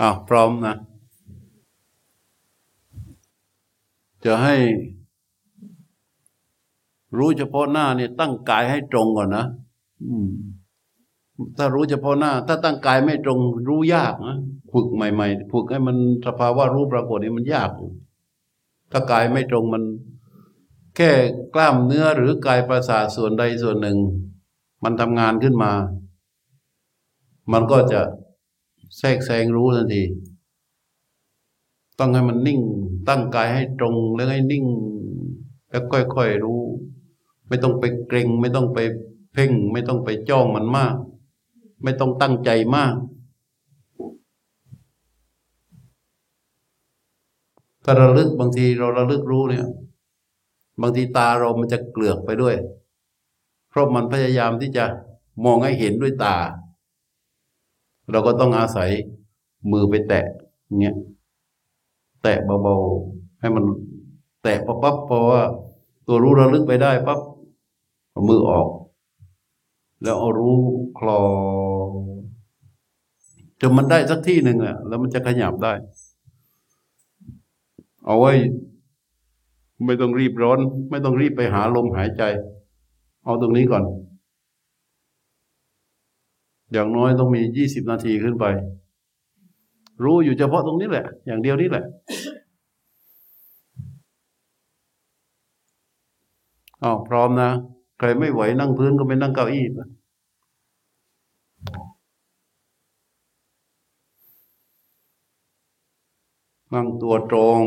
อ้าวพร้อมนะ จะให้ รู้เฉพาะหน้าเนี่ยตั้งกายให้ตรงก่อนนะถ้ารู้เฉพาะหน้า ถ้าตั้งกายไม่ตรงรู้ยากนะฝึกใหม่ๆฝึกให้มันสภาวะรู้ปรากฏนี่มันยาก ถ้ากายไม่ตรงมัน แค่กล้ามเนื้อหรือกายประสาทส่วนใดส่วนหนึ่ง มันทำงานขึ้นมา มันก็จะ แทรกแซงรู้ทันที ต้องให้มันนิ่ง ตั้งกายให้ตรงแล้วให้นิ่ง แล้วค่อยๆรู้ ไม่ต้องไปเกรงไม่ต้องไปเพ่ง ไม่ต้องไปจ้องมันมาก ไม่ต้องตั้งใจมาก ถ้าระลึกบางทีเราระลึกรู้เนี่ย บางทีตาเรามันจะเกลือกไปด้วย เพราะมันพยายามที่จะมองให้เห็นด้วยตา เราก็ต้องอาศัยมือไปแตะเงี้ยแตะเบาๆให้มันแตะปั๊บเพราะว่าตัวรู้ระลึกไปได้ปั๊บมือออก แล้วเอารู้คลอจนมันได้สักที่หนึ่งอะแล้วมันจะขยับได้ เอาไว้ ไม่ต้องรีบร้อน ไม่ต้องรีบไปหาลมหายใจ เอาตรงนี้ก่อน อย่างน้อยต้องมียี่สิบนาทีขึ้นไป รู้อยู่เฉพาะตรงนี้แหละ อย่างเดียวนี่แหละ อ้าวพร้อมนะ ใครไม่ไหวนั่งพื้นก็ไปนั่งเก้าอี้ไปนั่งตัวตรง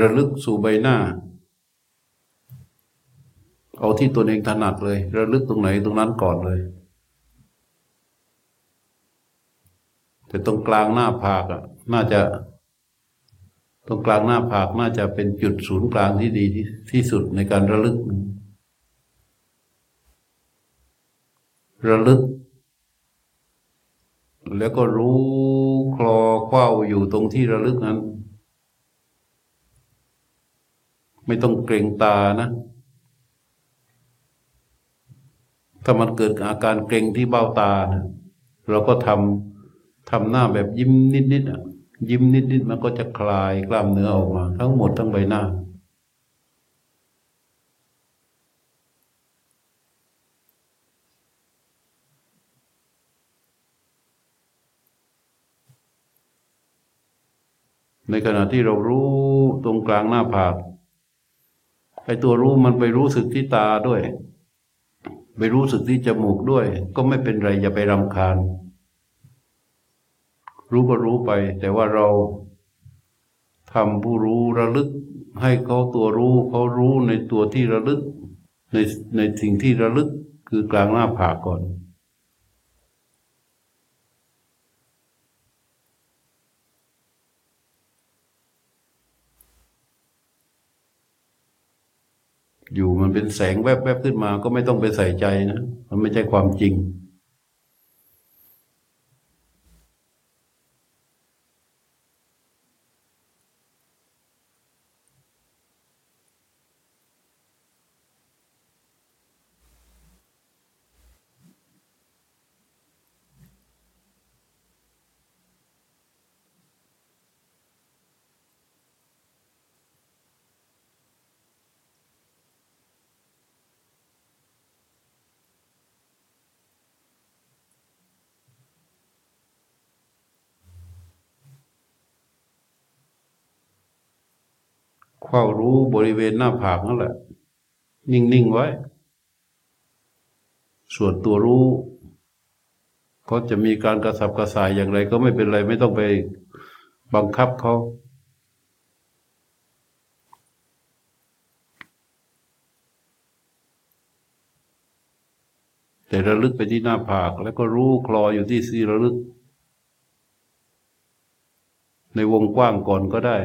ระลึกสู่ใบหน้า เอาที่ตัวเองถนัดเลย ระลึกตรงไหนตรงนั้นก่อนเลย แต่ตรงกลางหน้าผากอะ น่าจะ ตรงกลางหน้าผากน่าจะเป็นจุดศูนย์กลางที่ดีที่ที่สุดในการระลึก ระลึก แล้วก็รู้คลอคว้าอยู่ตรงที่ระลึกนั้น ไม่ต้องเกรงตานะ ถ้ามันเกิดอาการเกรงที่เบ้าตานะเราก็ทำทำหน้าแบบยิ้มนิดๆอะยิ้มนิดๆมันก็จะคลายกล้ามเนื้อออกมา ทั้งหมดทั้งใบหน้า ในขณะที่เรารู้ตรงกลางหน้าผาก ไอ้ตัวรู้มันไปรู้สึกที่ตาด้วย ไปรู้สึกที่จมูกด้วย ก็ไม่เป็นไรอย่าไปรำคาญ รู้ก็รู้ไป แต่ว่าเราทำผู้รู้ระลึก ให้เขาตัวรู้เขารู้ในตัวที่ระลึก ในในสิ่งที่ระลึกคือกลางหน้าผากก่อน อยู่มันเป็นแสงแวบๆขึ้นมา ก็ไม่ต้องไปใส่ใจนะ มันไม่ใช่ความจริง เฝ้ารู้บริเวณหน้าผากนั่นแหละ นิ่ง ๆ ไว้ ส่วนตัวรู้เขาจะมีการกระสับกระส่ายอย่างไร ก็ไม่เป็นไรไม่ต้องไปบังคับเขาแต่ระลึกไปที่หน้าผาก แล้วก็รู้คลออยู่ที่ซีระลึก ในวงกว้างก่อนก็ได้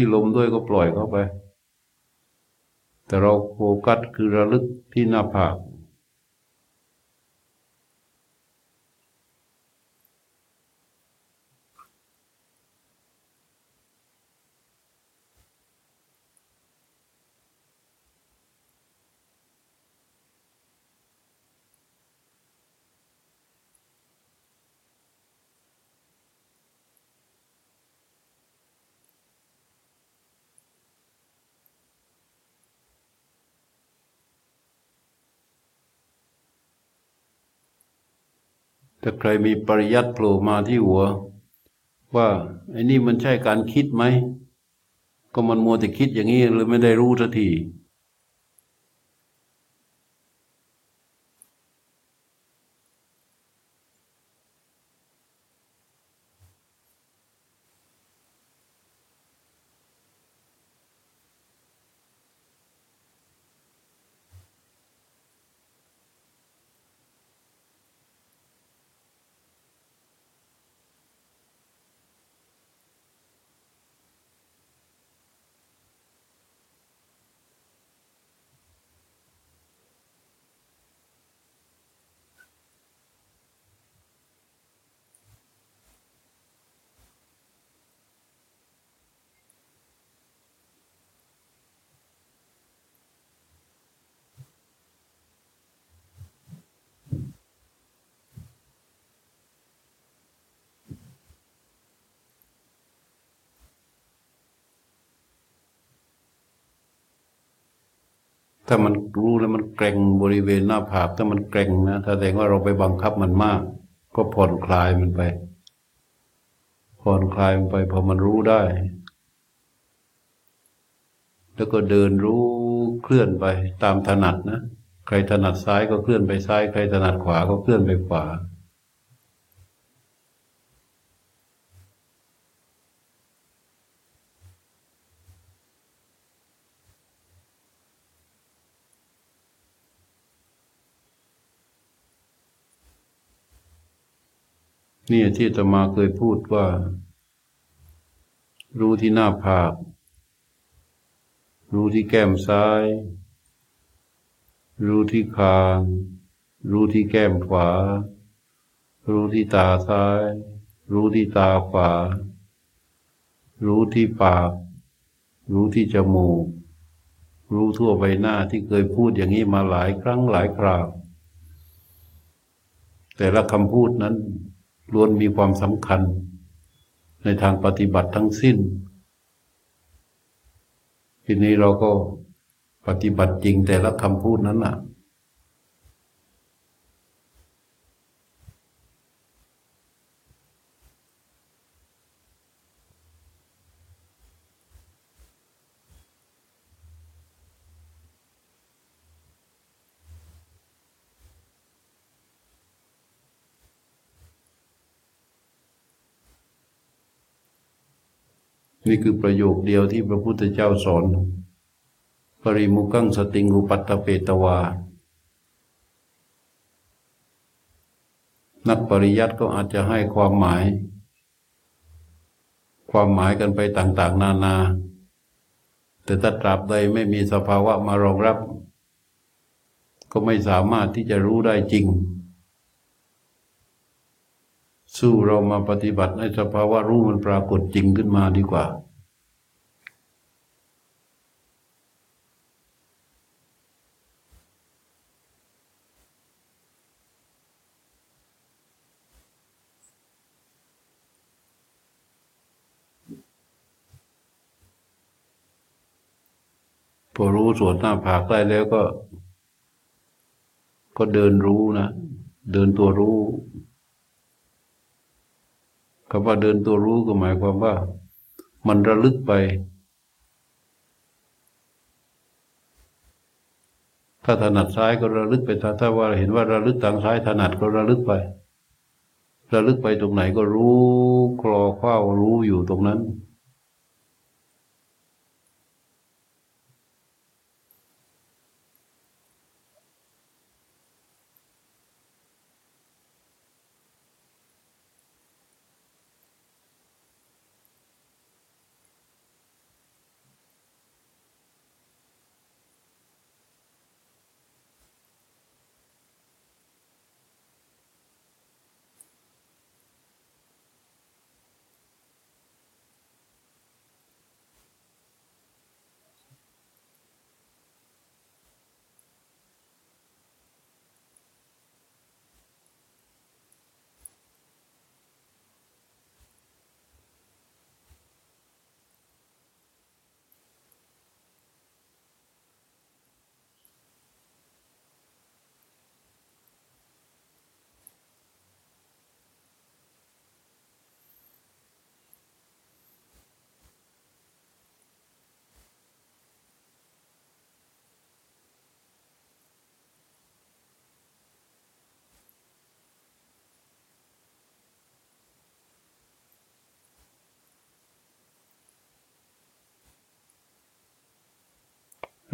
ที่ลมด้วยก็ปล่อยเข้าไป แต่เราโฟกัสคือระลึกที่หน้าผาก ถ้าใครมีปริยัติโผล่มาที่หัว ว่าไอ้นี่มันใช่การคิดไหม ก็มันมัวแต่คิดอย่างนี้เลยไม่ได้รู้สักที ถ้ามันรู้แล้วมันเกร็งบริเวณหน้าผากถ้ามันเกร็งนะแสดงว่าเราไปบังคับมันมาก ก็ผ่อนคลายมันไป ผ่อนคลายมันไปพอมันรู้ได้ แล้วก็เดินรู้เคลื่อนไปตามถนัดนะ ใครถนัดซ้ายก็เคลื่อนไปซ้าย ใครถนัดขวาก็เคลื่อนไปขวา นี่ที่ตมาเคยพูดว่า รู้ที่หน้าผาก รู้ที่แก้มซ้าย รู้ที่คาง รู้ที่แก้มขวา รู้ที่ตาซ้าย รู้ที่ตาขวา รู้ที่ปาก รู้ที่จมูก รู้ทั่วใบหน้าที่เคยพูดอย่างนี้มาหลายครั้งหลายคราว แต่ละคำพูดนั้น ล้วนมีความสำคัญ ในทางปฏิบัติทั้งสิ้น ทีนี้เราก็ปฏิบัติจริงแต่ละคำพูดนั้นน่ะ นี่คือประโยคเดียวที่พระพุทธเจ้าสอน ปริมุกังสติงูปัตตเปตวา นักปริยัติก็อาจจะให้ความหมาย ความหมายกันไปต่างๆ นานา แต่ถ้าตราบใดไม่มีสภาวะมารองรับ ก็ไม่สามารถที่จะรู้ได้จริง สู้เรามาปฏิบัติให้สภาวะรู้มันปรากฏจริงขึ้นมาดีกว่า พอรู้ส่วนหน้าผากได้แล้วก็ ก็เดินรู้นะ เดินตัวรู้ คำว่าเดินตัวรู้ก็หมายความว่า มันระลึกไป ถ้าถนัดซ้ายก็ระลึกไปถ้าถ้าว่าเห็นว่าระลึกทางซ้ายถนัดก็ระลึกไประลึกไปตรงไหนก็รู้คลอคว้ารู้อยู่ตรงนั้น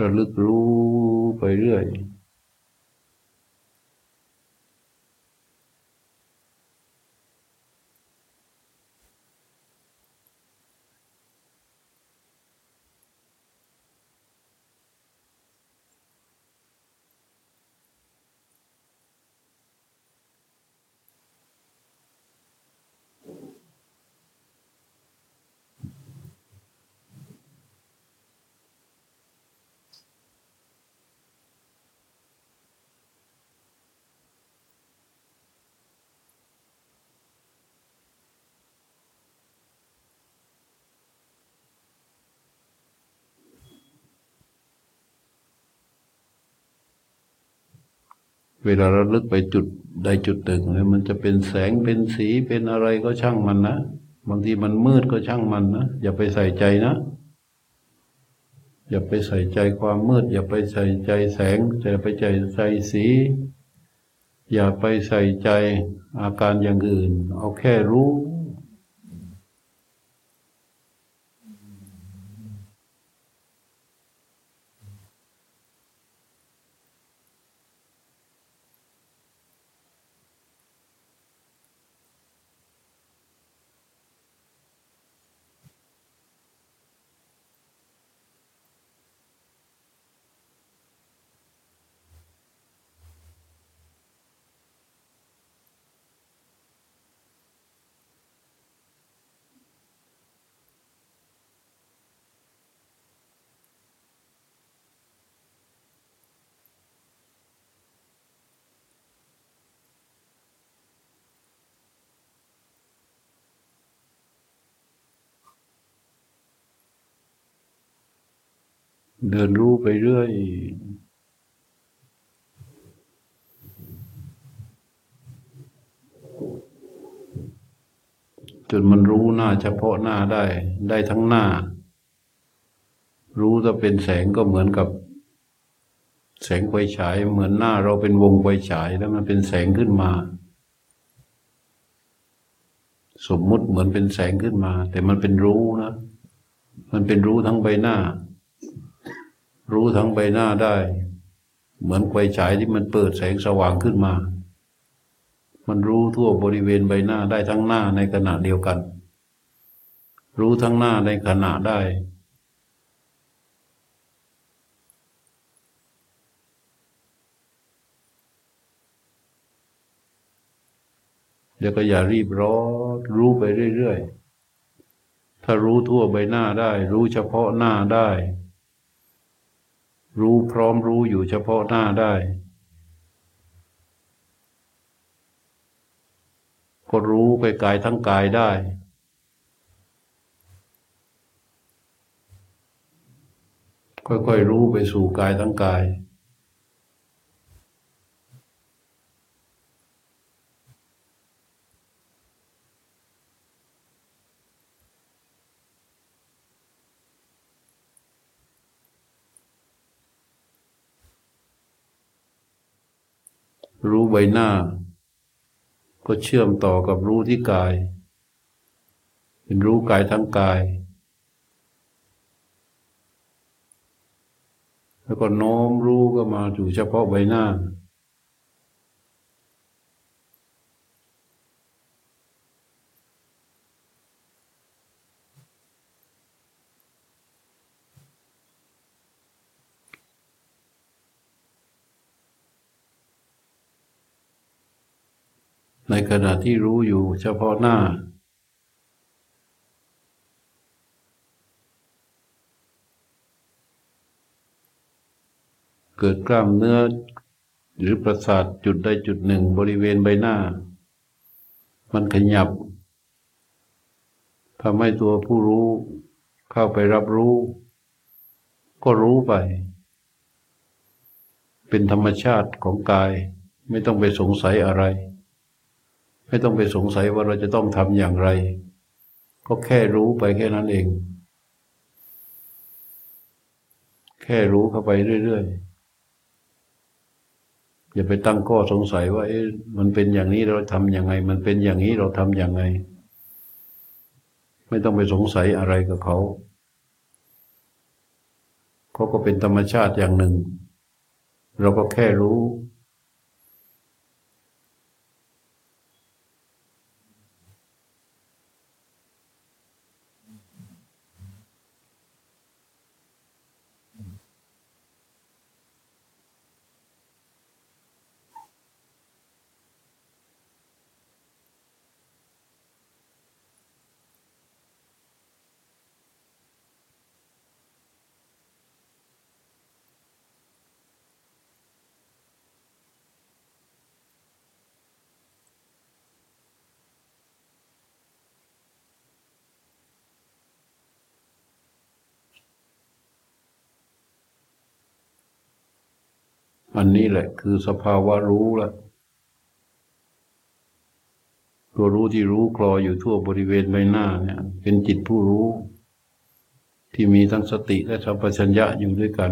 ระลึกรู้ไปเรื่อย เวลาเราลึกไปจุดใดจุดหนึ่งเนี่ยมันจะเป็นแสงเป็นสีเป็นอะไรก็ช่างมันนะบางทีมันมืดก็ช่างมันนะอย่าไปใส่ใจนะ อย่าไปใส่ใจความมืด อย่าไปใส่ใจแสงอย่าไปใส่ใจสี อย่าไปใส่ใจอาการอย่างอื่น เอาแค่รู้ เดินรู้ไปเรื่อย จนมันรู้หน้าเฉพาะหน้าได้ ได้ทั้งหน้า รู้ถ้าเป็นแสงก็เหมือนกับแสงไฟฉายเหมือนหน้าเราเป็นวงไฟฉายแล้วมันเป็นแสงขึ้นมา สมมุติเหมือนเป็นแสงขึ้นมา แต่มันเป็นรู้นะ มันเป็นรู้ทั้งใบหน้า รู้ทั้งใบหน้าได้ เหมือนไฟฉายที่มันเปิดแสงสว่างขึ้นมา มันรู้ทั่วบริเวณใบหน้าได้ทั้งหน้าในขณะเดียวกัน รู้ทั้งหน้าในขณะได้ เดี๋ยวก็อย่ารีบร้อนรู้ไปเรื่อยๆ ถ้ารู้ทั่วใบหน้าได้ รู้เฉพาะหน้าได้ รู้พร้อมรู้อยู่เฉพาะหน้าได้ ก็รู้ไปกายทั้งกายได้ ค่อยๆรู้ไปสู่กายทั้งกาย รู้ใบหน้า ก็เชื่อมต่อกับรู้ที่กาย เป็นรู้กายทั้งกาย แล้วก็โน้มรู้ก็มาอยู่เฉพาะใบหน้า ใน ขณะที่รู้อยู่เฉพาะหน้า เกิดกล้ามเนื้อหรือประสาทจุดใดจุดหนึ่งบริเวณใบหน้า มันขยับทำให้ตัวผู้รู้เข้าไปรับรู้ ก็รู้ไป เป็นธรรมชาติของกายไม่ต้องไปสงสัยอะไร ไม่ต้องไปสงสัยว่าเราจะต้องทำอย่างไร ก็แค่รู้ไปแค่นั้นเอง แค่รู้เข้าไปเรื่อยๆ อย่าไปตั้งข้อสงสัยว่าเอ๊ะมันเป็นอย่างนี้เราทำยังไง มันเป็นอย่างนี้เราทำอย่างไง ไม่ต้องไปสงสัยอะไรกับเขา เขาก็เป็นธรรมชาติอย่างหนึ่ง เราก็แค่รู้ อันนี้ แหละ คือสภาวะรู้ละตัวรู้ที่รู้คลออยู่ทั่วบริเวณใบหน้าเนี่ย เป็นจิตผู้รู้ ที่มีทั้งสติและสัมปชัญญะอยู่ด้วยกัน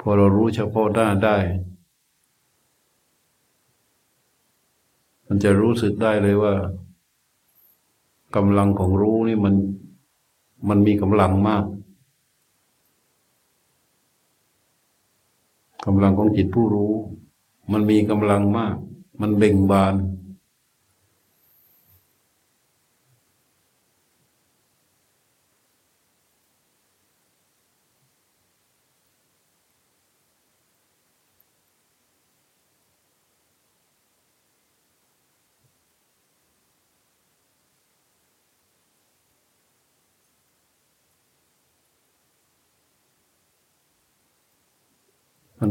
พอเรารู้เฉพาะหน้าได้ มันจะรู้สึกได้เลยว่ากำลังของรู้นี่มันมันมีกำลังมากกำลังของจิตผู้รู้ มันมีกำลังมาก มันเบ่งบาน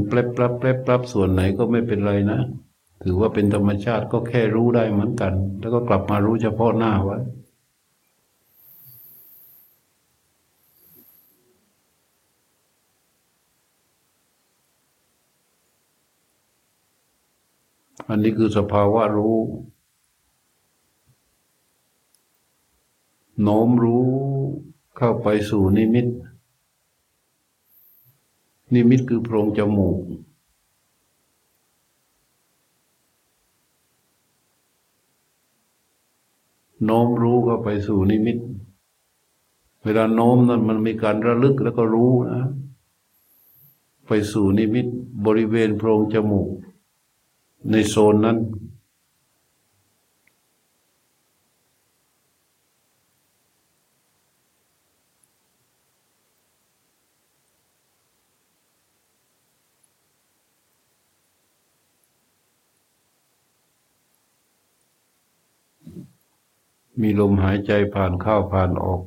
แปรบแปรับแปรบแปรับส่วนไหนก็ไม่เป็นไรนะ ถือว่าเป็นธรรมชาติก็แค่รู้ได้เหมือนกัน แล้วก็กลับมารู้เฉพาะหน้าไว้อันนี้คือสภาวะรู้โน้มรู้เข้าไปสู่นิมิต นิมิตคือโพรงจมูก โน้มรู้เข้าไปสู่นิมิต เวลาโน้มนั้นมันมีการระลึกแล้วก็รู้นะ ไปสู่นิมิตบริเวณโพรงจมูก ในโซนนั้น มีลมหายใจผ่านเข้าผ่านออก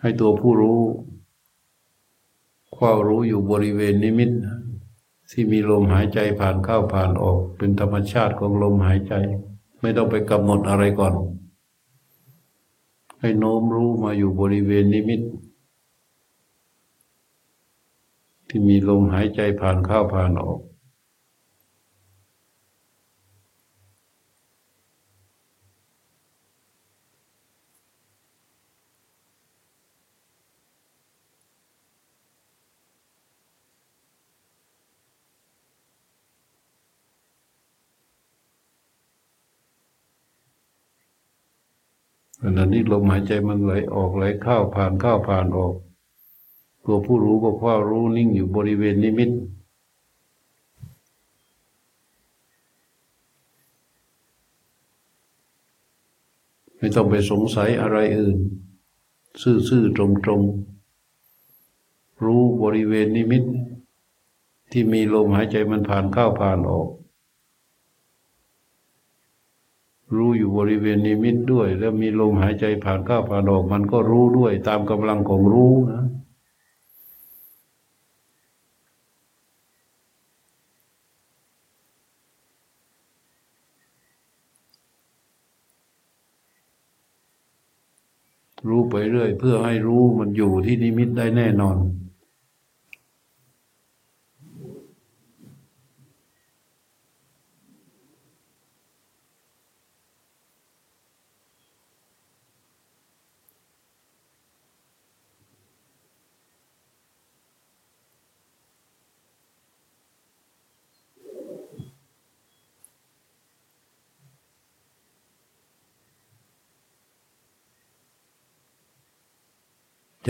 ให้ตัวผู้รู้ความรู้อยู่บริเวณนิมิต ที่มีลมหายใจผ่านเข้าผ่านออก เป็นธรรมชาติของลมหายใจ ไม่ต้องไปกำหนดอะไรก่อน ให้โน้มรู้มาอยู่บริเวณนิมิต ที่มีลมหายใจผ่านเข้าผ่านออก ขณะนี้ลมหายใจมันไหลออกไหลเข้าผ่านเข้าผ่านออก ตัวผู้รู้ก็คว้ารู้นิ่งอยู่บริเวณนิมิตไม่ต้องไปสงสัยอะไรอื่น ซื่อๆตรงๆ รู้บริเวณนิมิต ที่มีลมหายใจมันผ่านเข้าผ่านออก รู้อยู่บริเวณนิมิตด้วย แล้วมีลมหายใจผ่านเข้าผ่านออกมันก็รู้ด้วย ตามกำลังของรู้นะรู้ไปเรื่อย เพื่อให้รู้มันอยู่ที่นิมิตได้แน่นอน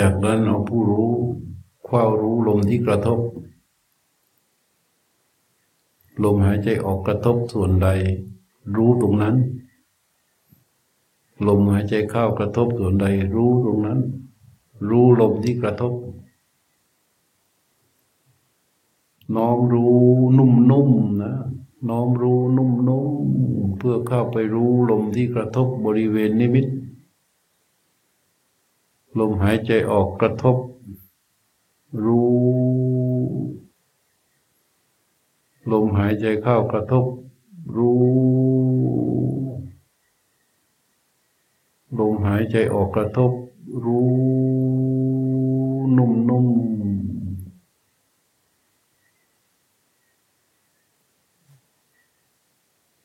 จากนั้นเอาผู้รู้คว้ารู้ลมที่กระทบ ลมหายใจออกกระทบส่วนใด รู้ตรงนั้น ลมหายใจเข้ากระทบส่วนใด รู้ตรงนั้น รู้ลมที่กระทบ น้อมรู้นุ่มๆนะน้อมรู้นุ่มๆเพื่อเข้าไปรู้ลมที่กระทบบริเวณนิมิต ลมหายใจออกกระทบ รู้ ลมหายใจเข้ากระทบ รู้ ลมหายใจออกกระทบ รู้นุ่มๆ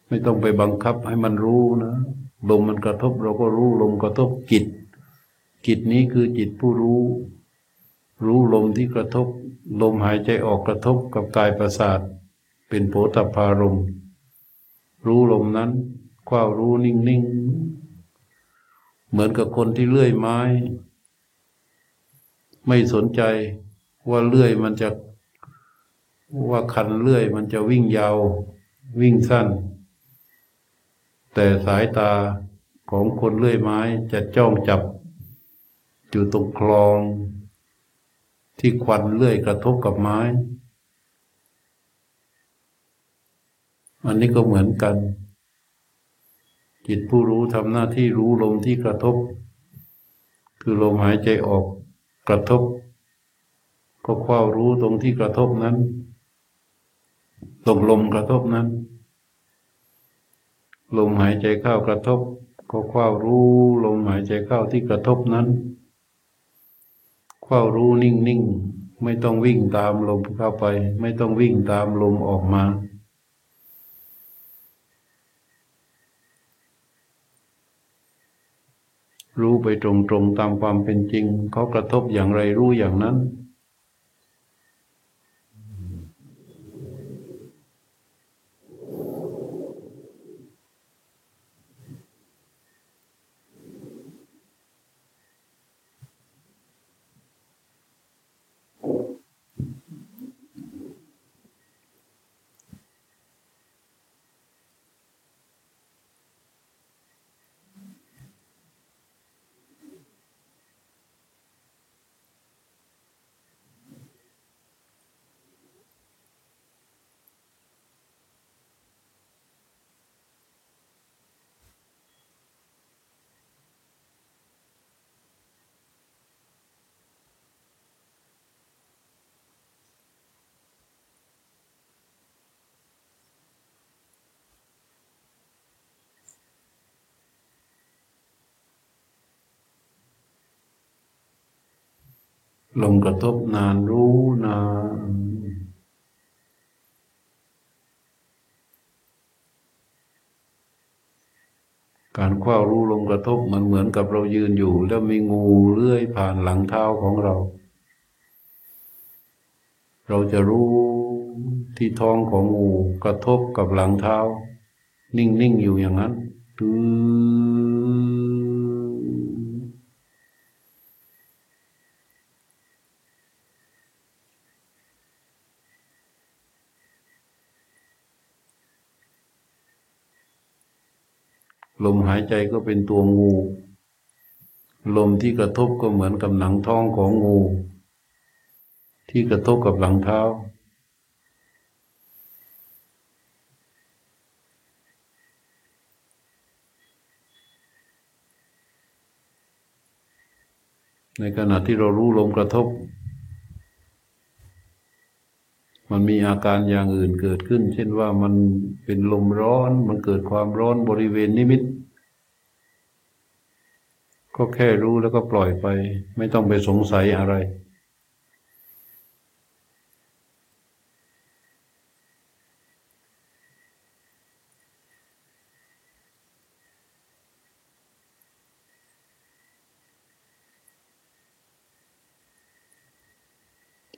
ไม่ต้องไปบังคับให้มันรู้นะ ลมมันกระทบเราก็รู้ ลมกระทบจิต จิตนี้คือจิตผู้รู้ รู้ลมที่กระทบ ลมหายใจออกกระทบกับกายประสาท เป็นโผฏฐารมรู้ลมนั้นคว้ารู้นิ่งๆ เหมือนกับคนที่เลื่อยไม้ ไม่สนใจว่าเลื่อยมันจะว่าคันเลื่อยมันจะวิ่งยาว วิ่งสั้น แต่สายตาของคนเลื่อยไม้จะจ้องจับ อยู่ตรงคลอง ที่ควันเลื่อยกระทบกับไม้ อันนี้ก็เหมือนกัน จิตผู้รู้ทำหน้าที่รู้ลมที่กระทบ คือลมหายใจออกกระทบ ก็คว้ารู้ตรงที่กระทบนั้น ตรงลมกระทบนั้น ลมหายใจเข้ากระทบ ก็คว้ารู้ลมหายใจเข้าที่กระทบนั้น คว้ารู้นิ่งนิ่งไม่ต้องวิ่งตามลมเข้าไป ไม่ต้องวิ่งตามลมออกมารู้ไปตรงๆตามความเป็นจริง เขากระทบอย่างไรรู้อย่างนั้น ลมกระทบนานรู้นานการคว้ารู้ลมกระทบมันเหมือนกับเรายืนอยู่ แล้วมีงูเลื้อยผ่านหลังเท้าของเรา เราจะรู้ที่ท้องของงูกระทบกับหลังเท้า นิ่งๆอยู่อย่างนั้นตื้อ ลมหายใจก็เป็นตัวงู ลมที่กระทบก็เหมือนกับหนังท้องของงู ที่กระทบกับหลังเท้า ในขณะที่เรารู้ลมกระทบ มันมีอาการอย่างอื่นเกิดขึ้น เช่นว่ามันเป็นลมร้อน มันเกิดความร้อนบริเวณนิมิต ก็แค่รู้แล้วก็ปล่อยไป ไม่ต้องไปสงสัยอะไร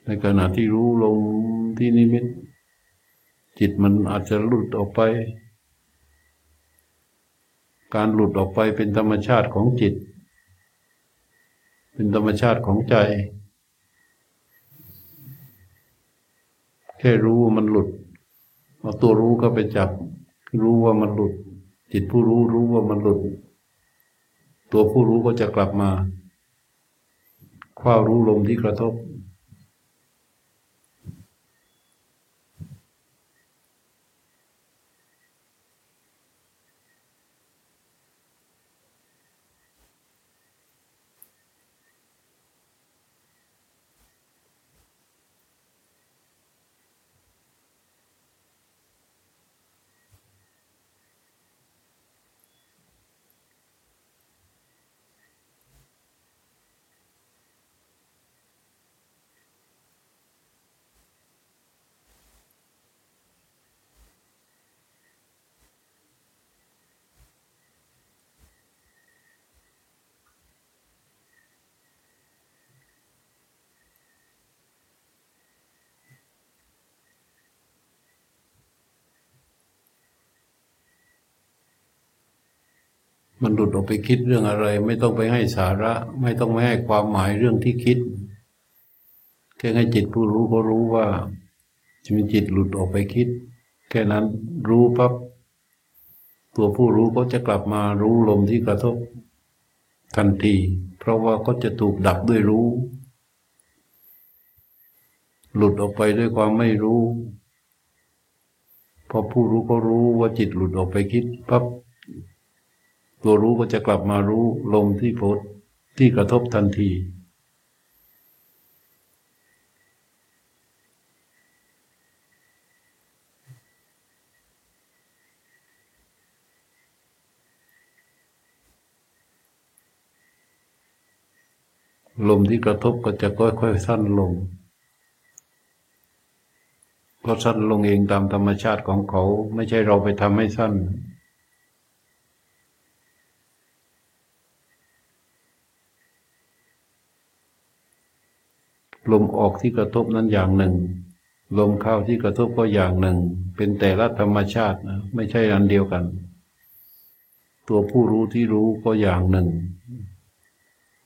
ในขณะที่รู้ลง ที่นิมิต จิตมันอาจจะหลุดออกไป การหลุดออกไปเป็นธรรมชาติของจิต เป็นธรรมชาติของใจ แค่รู้ว่ามันหลุดเอาตัวรู้ก็ไปจับ รู้ว่ามันหลุด จิตผู้รู้รู้ว่ามันหลุด ตัวผู้รู้ก็จะกลับมาคว้ารู้ลมที่กระทบ มันหลุดออกไปคิดเรื่องอะไร ไม่ต้องไปให้สาระ ไม่ต้องไปให้ความหมายเรื่องที่คิดแค่ให้จิตผู้รู้เขารู้ว่าจะมีจิตหลุดออกไปคิด แค่นั้นรู้ปั๊บตัวผู้รู้ก็จะกลับมารู้ลมที่กระทบทันที เพราะว่าก็จะถูกดับด้วยรู้ หลุดออกไปด้วยความไม่รู้ พอผู้รู้ก็รู้ว่าจิตหลุดออกไปคิดปั๊บ ตัวรู้ก็จะกลับมารู้ลมที่โพดที่กระทบทันที ลมที่กระทบก็จะค่อยๆสั้นลงก็สั้นลงเองตามธรรมชาติของเขา ไม่ใช่เราไปทำให้สั้น ลมออกที่กระทบนั้นอย่างหนึ่ง ลมเข้าที่กระทบก็อย่างหนึ่ง เป็นแต่ละธรรมชาตินะไม่ใช่อันเดียวกัน ตัวผู้รู้ที่รู้ก็อย่างหนึ่ง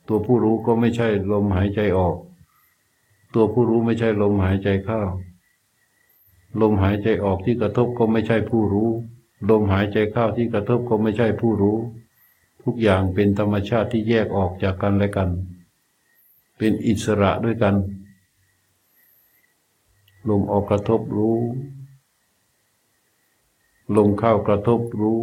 ตัวผู้รู้ก็ไม่ใช่ลมหายใจออก ตัวผู้รู้ไม่ใช่ลมหายใจเข้า ลมหายใจออกที่กระทบก็ไม่ใช่ผู้รู้ ลมหายใจเข้าที่กระทบก็ไม่ใช่ผู้รู้ ทุกอย่างเป็นธรรมชาติที่แยกออกจากกันและกัน เป็นอิสระด้วยกัน ลมออกกระทบรู้ ลมเข้ากระทบรู้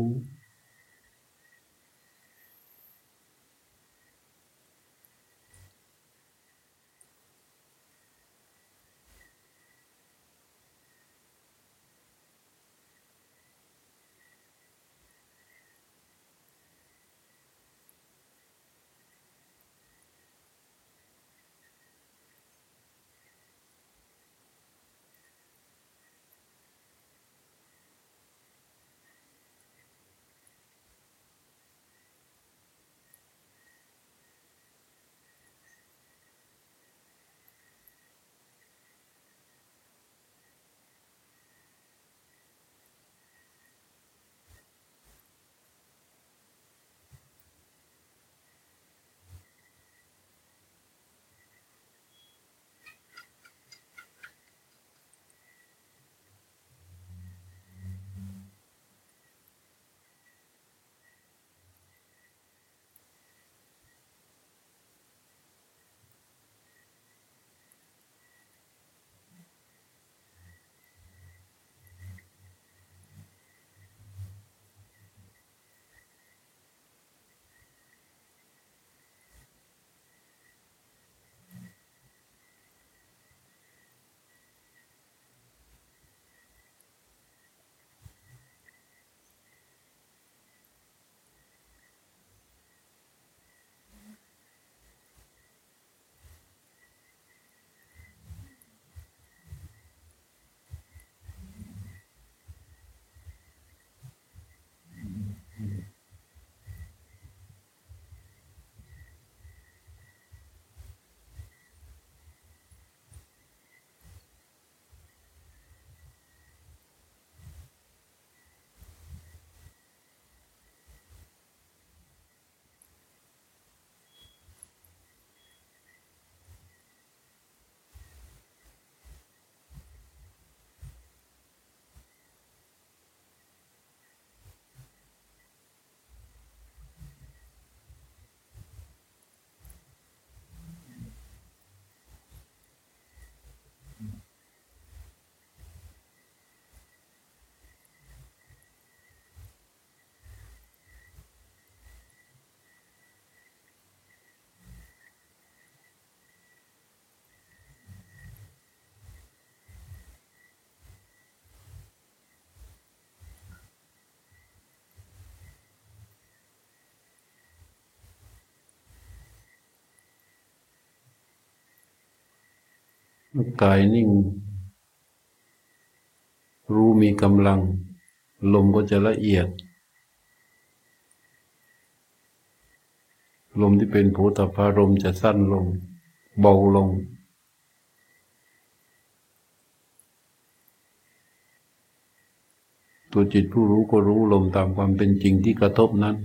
กายนิ่ง รู้มีกำลัง ลมก็จะละเอียด ลมที่เป็นโผฏฐารมจะสั้นลง เบาลง ตัวจิตผู้รู้ก็รู้ลมตามความเป็นจริงที่กระทบนั้น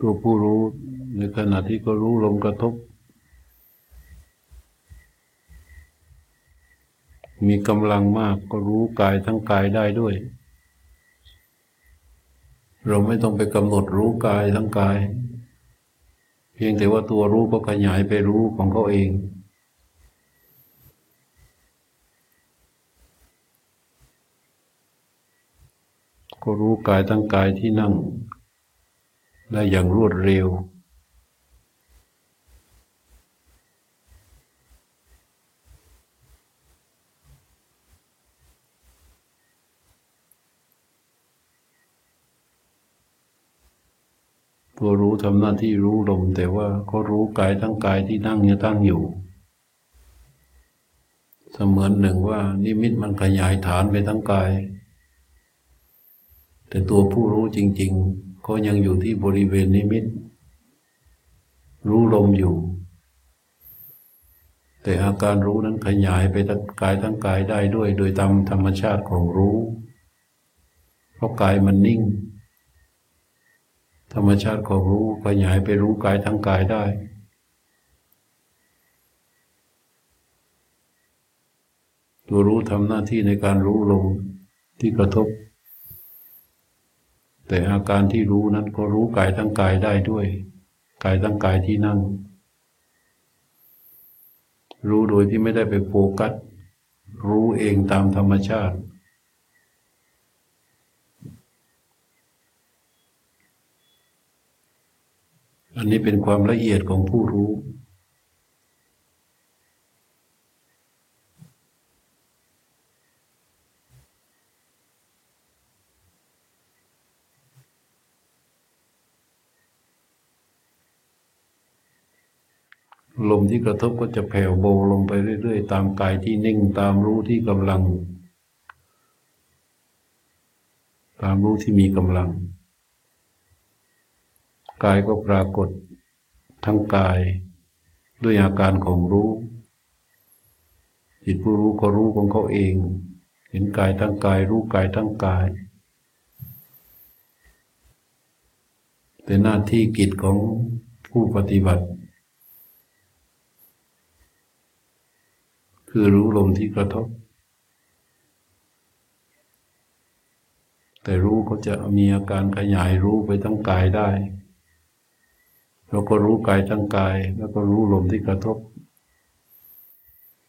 ตัวผู้รู้ในขณะที่ก็รู้ลมกระทบ มีกำลังมากก็รู้กายทั้งกายได้ด้วย เราไม่ต้องไปกำหนดรู้กายทั้งกาย เพียงแต่ว่าตัวรู้ก็ขยายไปรู้ของเขาเองก็รู้กายทั้งกายที่นั่ง และอย่างรวดเร็ว ตัวรู้ทำหน้าที่รู้ลมแต่ว่าก็รู้กายทั้งกายที่นั่งเนี่ยตั้งอยู่ เสมือนหนึ่งว่านิมิตมันขยายฐานไปทั้งกาย แต่ตัวผู้รู้จริง ๆ ก็ยังอยู่ที่บริเวณนิมิต รู้ลมอยู่ แต่อาการรู้นั้นขยายไปทั้งกายทั้งกายได้ด้วย โดยตามธรรมชาติของรู้ เพราะกายมันนิ่ง ธรรมชาติของรู้ขยายไปรู้กายทั้งกายได้ตัวรู้ทำหน้าที่ในการรู้ลมที่กระทบ แต่อาการที่รู้นั้นก็รู้กายทั้งกายได้ด้วย กายทั้งกายที่นั่ง รู้โดยที่ไม่ได้ไปโฟกัส รู้เองตามธรรมชาติ อันนี้เป็นความละเอียดของผู้รู้ ลมที่กระทบก็จะแผ่วเบาลงไปเรื่อย ๆ ตามกายที่นิ่งตามรู้ที่กำลัง ตามรู้ที่มีกำลัง กายก็ปรากฏทั้งกายด้วยอาการของรู้จิตผู้รู้ก็รู้ของเขาเอง เห็นกายทั้งกายรู้กายทั้งกายเป็นหน้าที่กิจของผู้ปฏิบัติ คือรู้ลมที่กระทบ แต่รู้ก็จะมีอาการขยายรู้ไปทั้งกายได้เราก็รู้กายทั้งกาย แล้วก็รู้ลมที่กระทบ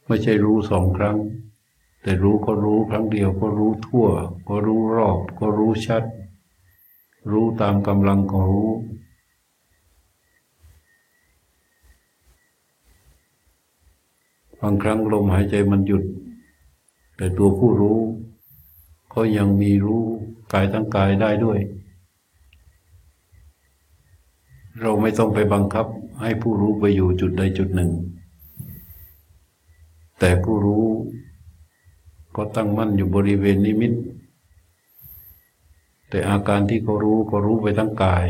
ไม่ใช่รู้สองครั้ง แต่รู้ก็รู้ครั้งเดียวก็รู้ทั่ว ก็รู้รอบ ก็รู้ชัด รู้ตามกำลังของรู้ บางครั้งลมหายใจมันหยุด แต่ตัวผู้รู้ก็ยังมีรู้กายทั้งกายได้ด้วย เราไม่ต้องไปบังคับให้ผู้รู้ไปอยู่จุดใดจุดหนึ่ง แต่ผู้รู้ก็ตั้งมั่นอยู่บริเวณนิมิต แต่อาการที่เขารู้ก็รู้ไปทั้งกาย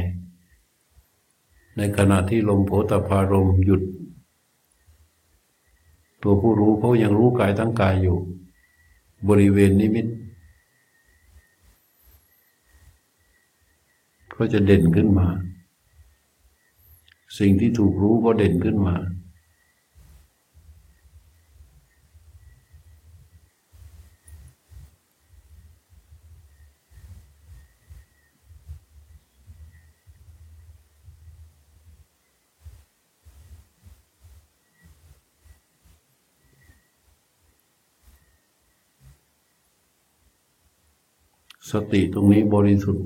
ในขณะที่ลมโผตพารมหยุด ตัวผู้รู้เขายังรู้กายทั้งกายอยู่ บริเวณนิมิตก็จะเด่นขึ้นมา สิ่งที่ถูกรู้ก็เด่นขึ้นมา สติตรงนี้บริสุทธิ์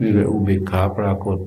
นี่แหละอุเบกขาปรากฏ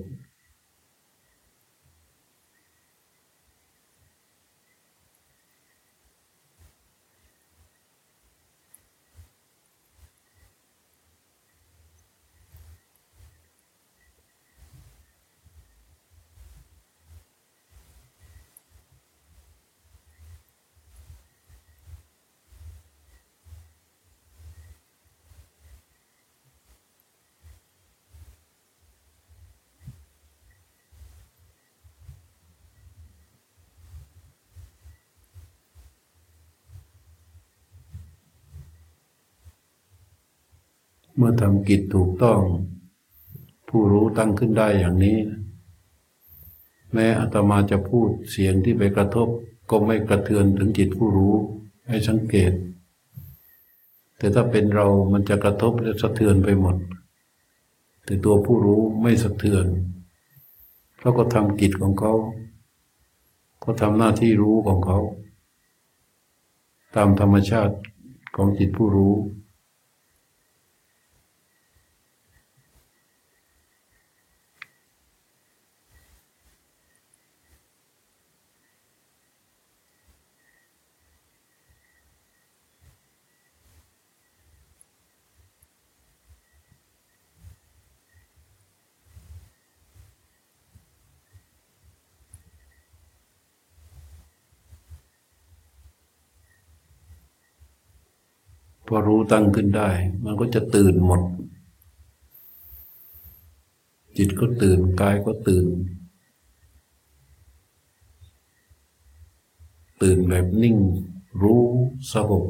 เมื่อทำกิจถูกต้อง ผู้รู้ตั้งขึ้นได้อย่างนี้ แม้อาตมาจะพูดเสียงที่ไปกระทบก็ไม่กระเทือนถึงจิตผู้รู้ให้สังเกต แต่ถ้าเป็นเรามันจะกระทบและสะเทือนไปหมด แต่ตัวผู้รู้ไม่สะเทือนเขาก็ทำกิจของเขาก็ทำหน้าที่รู้ของเขา ตามธรรมชาติของจิตผู้รู้ พอรู้ตั้งขึ้นได้ มันก็จะตื่นหมด จิตก็ตื่นกายก็ตื่น ตื่นแบบนิ่ง รู้สงบ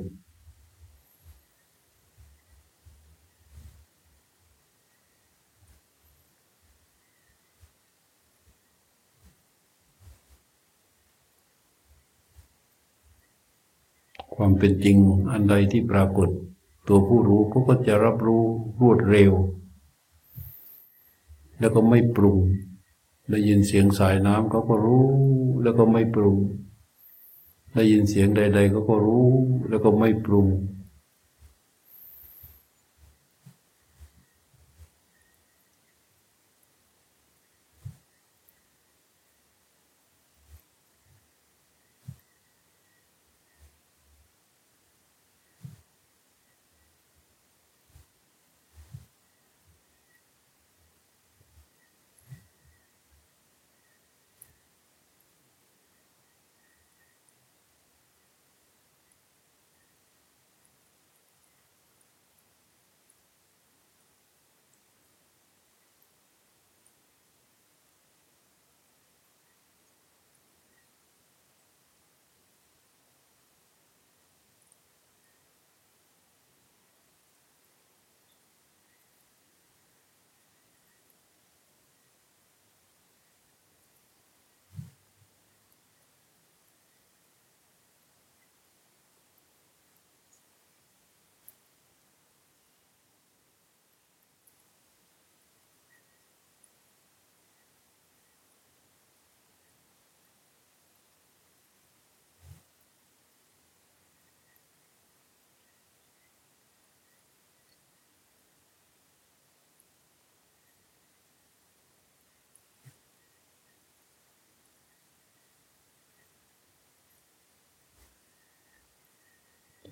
ความเป็นจริงอันใดที่ปรากฏ ตัวผู้รู้เขาก็จะรับรู้รวดเร็ว แล้วก็ไม่ปรุงได้ยินเสียงสายน้ำเขาก็รู้ แล้วก็ไม่ปรุง ได้ยินเสียงใด ๆเขาก็รู้ แล้วก็ไม่ปรุง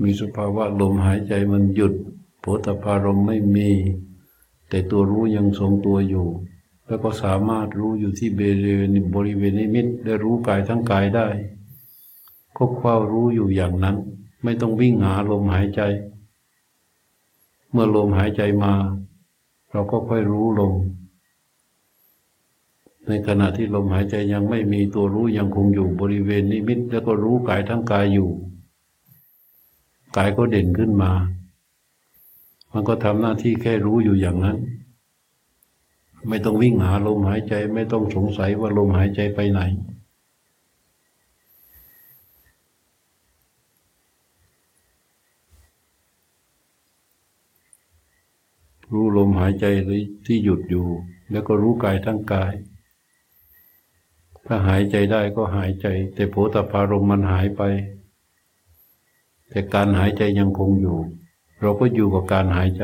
มีสภาวะลมหายใจมันหยุดโผฏฐารมไม่มี แต่ตัวรู้ยังทรงตัวอยู่ แล้วก็สามารถรู้อยู่ที่บริเวณบริเวณนิมิตและรู้กายทั้งกายได้ก็เฝ้ารู้อยู่อย่างนั้น ไม่ต้องวิ่งหาลมหายใจ เมื่อลมหายใจมา เราก็ค่อยรู้ลมในขณะที่ลมหายใจยังไม่มีตัวรู้ยังคงอยู่บริเวณนิมิต แล้วก็รู้กายทั้งกายอยู่ กายก็เด่นขึ้นมา มันก็ทำหน้าที่แค่รู้อยู่อย่างนั้น ไม่ต้องวิ่งหาลมหายใจ ไม่ต้องสงสัยว่าลมหายใจไปไหน รู้ลมหายใจที่หยุดอยู่ แล้วก็รู้กายทั้งกายถ้าหายใจได้ก็หายใจ แต่โผฏฐารมมันหายไป แต่การหายใจยังคงอยู่ เราก็อยู่กับการหายใจ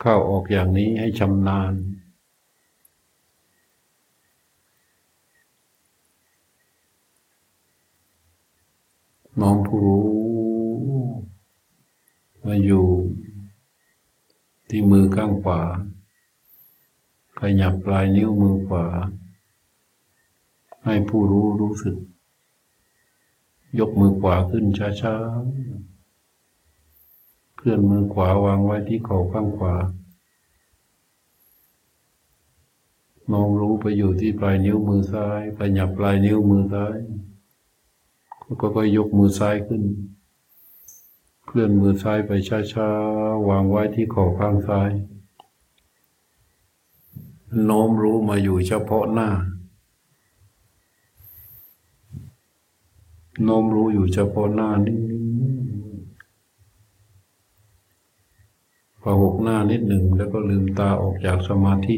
เข้าออกอย่างนี้ให้ชำนาญน้อง ผู้รู้มาอยู่ที่มือข้างขวา ขยับปลายนิ้วมือขวา ให้ผู้รู้รู้สึก ยกมือขวาขึ้นช้าๆ เคลื่อนมือขวาวางไว้ที่เข่าข้างขวามองรู้ไปอยู่ที่ปลายนิ้วมือซ้ายขยับปลายนิ้วมือซ้าย ก็ก็ยกมือซ้ายขึ้น เคลื่อนมือซ้ายไปช้าๆ วางไว้ที่ข้อข้างซ้าย โน้มรู้มาอยู่เฉพาะหน้า โน้มรู้อยู่เฉพาะหน้านิ่งๆพอหกหน้านิดหนึ่งแล้วก็ลืมตาออกจากสมาธิ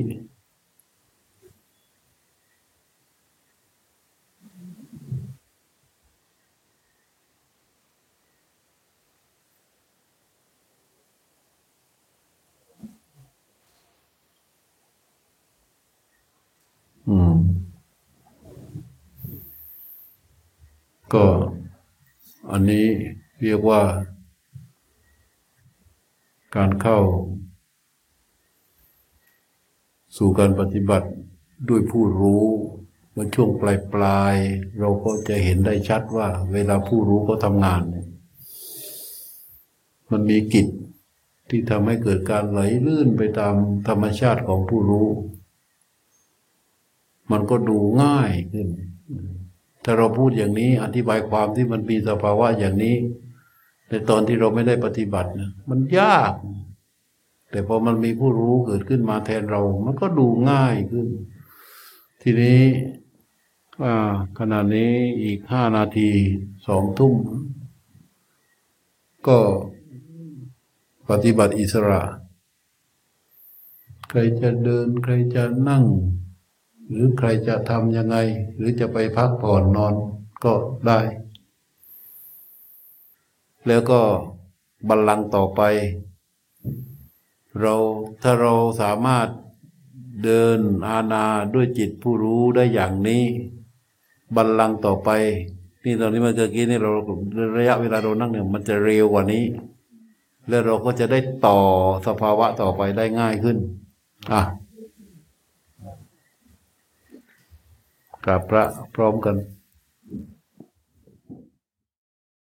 ก็อันนี้เรียกว่า การเข้า สู่การปฏิบัติด้วยผู้รู้มาช่วงปลายปลาย เราก็จะเห็นได้ชัดว่า เวลาผู้รู้เขาทำงาน มันมีกิจที่ทำให้เกิดการไหลลื่นไปตามธรรมชาติของผู้รู้ มันก็ดูง่ายขึ้น ถ้าเราพูดอย่างนี้อธิบายความที่มันมีสภาวะอย่างนี้ ในตอนที่เราไม่ได้ปฏิบัตินะมันยาก แต่พอมันมีผู้รู้เกิดขึ้นมาแทนเรา มันก็ดูง่ายขึ้น ทีนี้ขณะนี้อีกห้านาทีสองทุ่ม ก็ปฏิบัติอิสระ ใครจะเดินใครจะนั่ง หรือใครจะทำยังไง หรือจะไปพักผ่อนนอนก็ได้ แล้วก็บัลลังก์ต่อไป เราถ้าเราสามารถเดินอาณาด้วยจิตผู้รู้ได้อย่างนี้ บัลลังก์ต่อไป นี่ตอนนี้เมื่อกี้นี่เราระยะเวลาเรานั่งเนี่ยมันจะเร็วกว่านี้ แล้วเราก็จะได้ต่อสภาวะต่อไปได้ง่ายขึ้น อะ กราบพระพร้อมกัน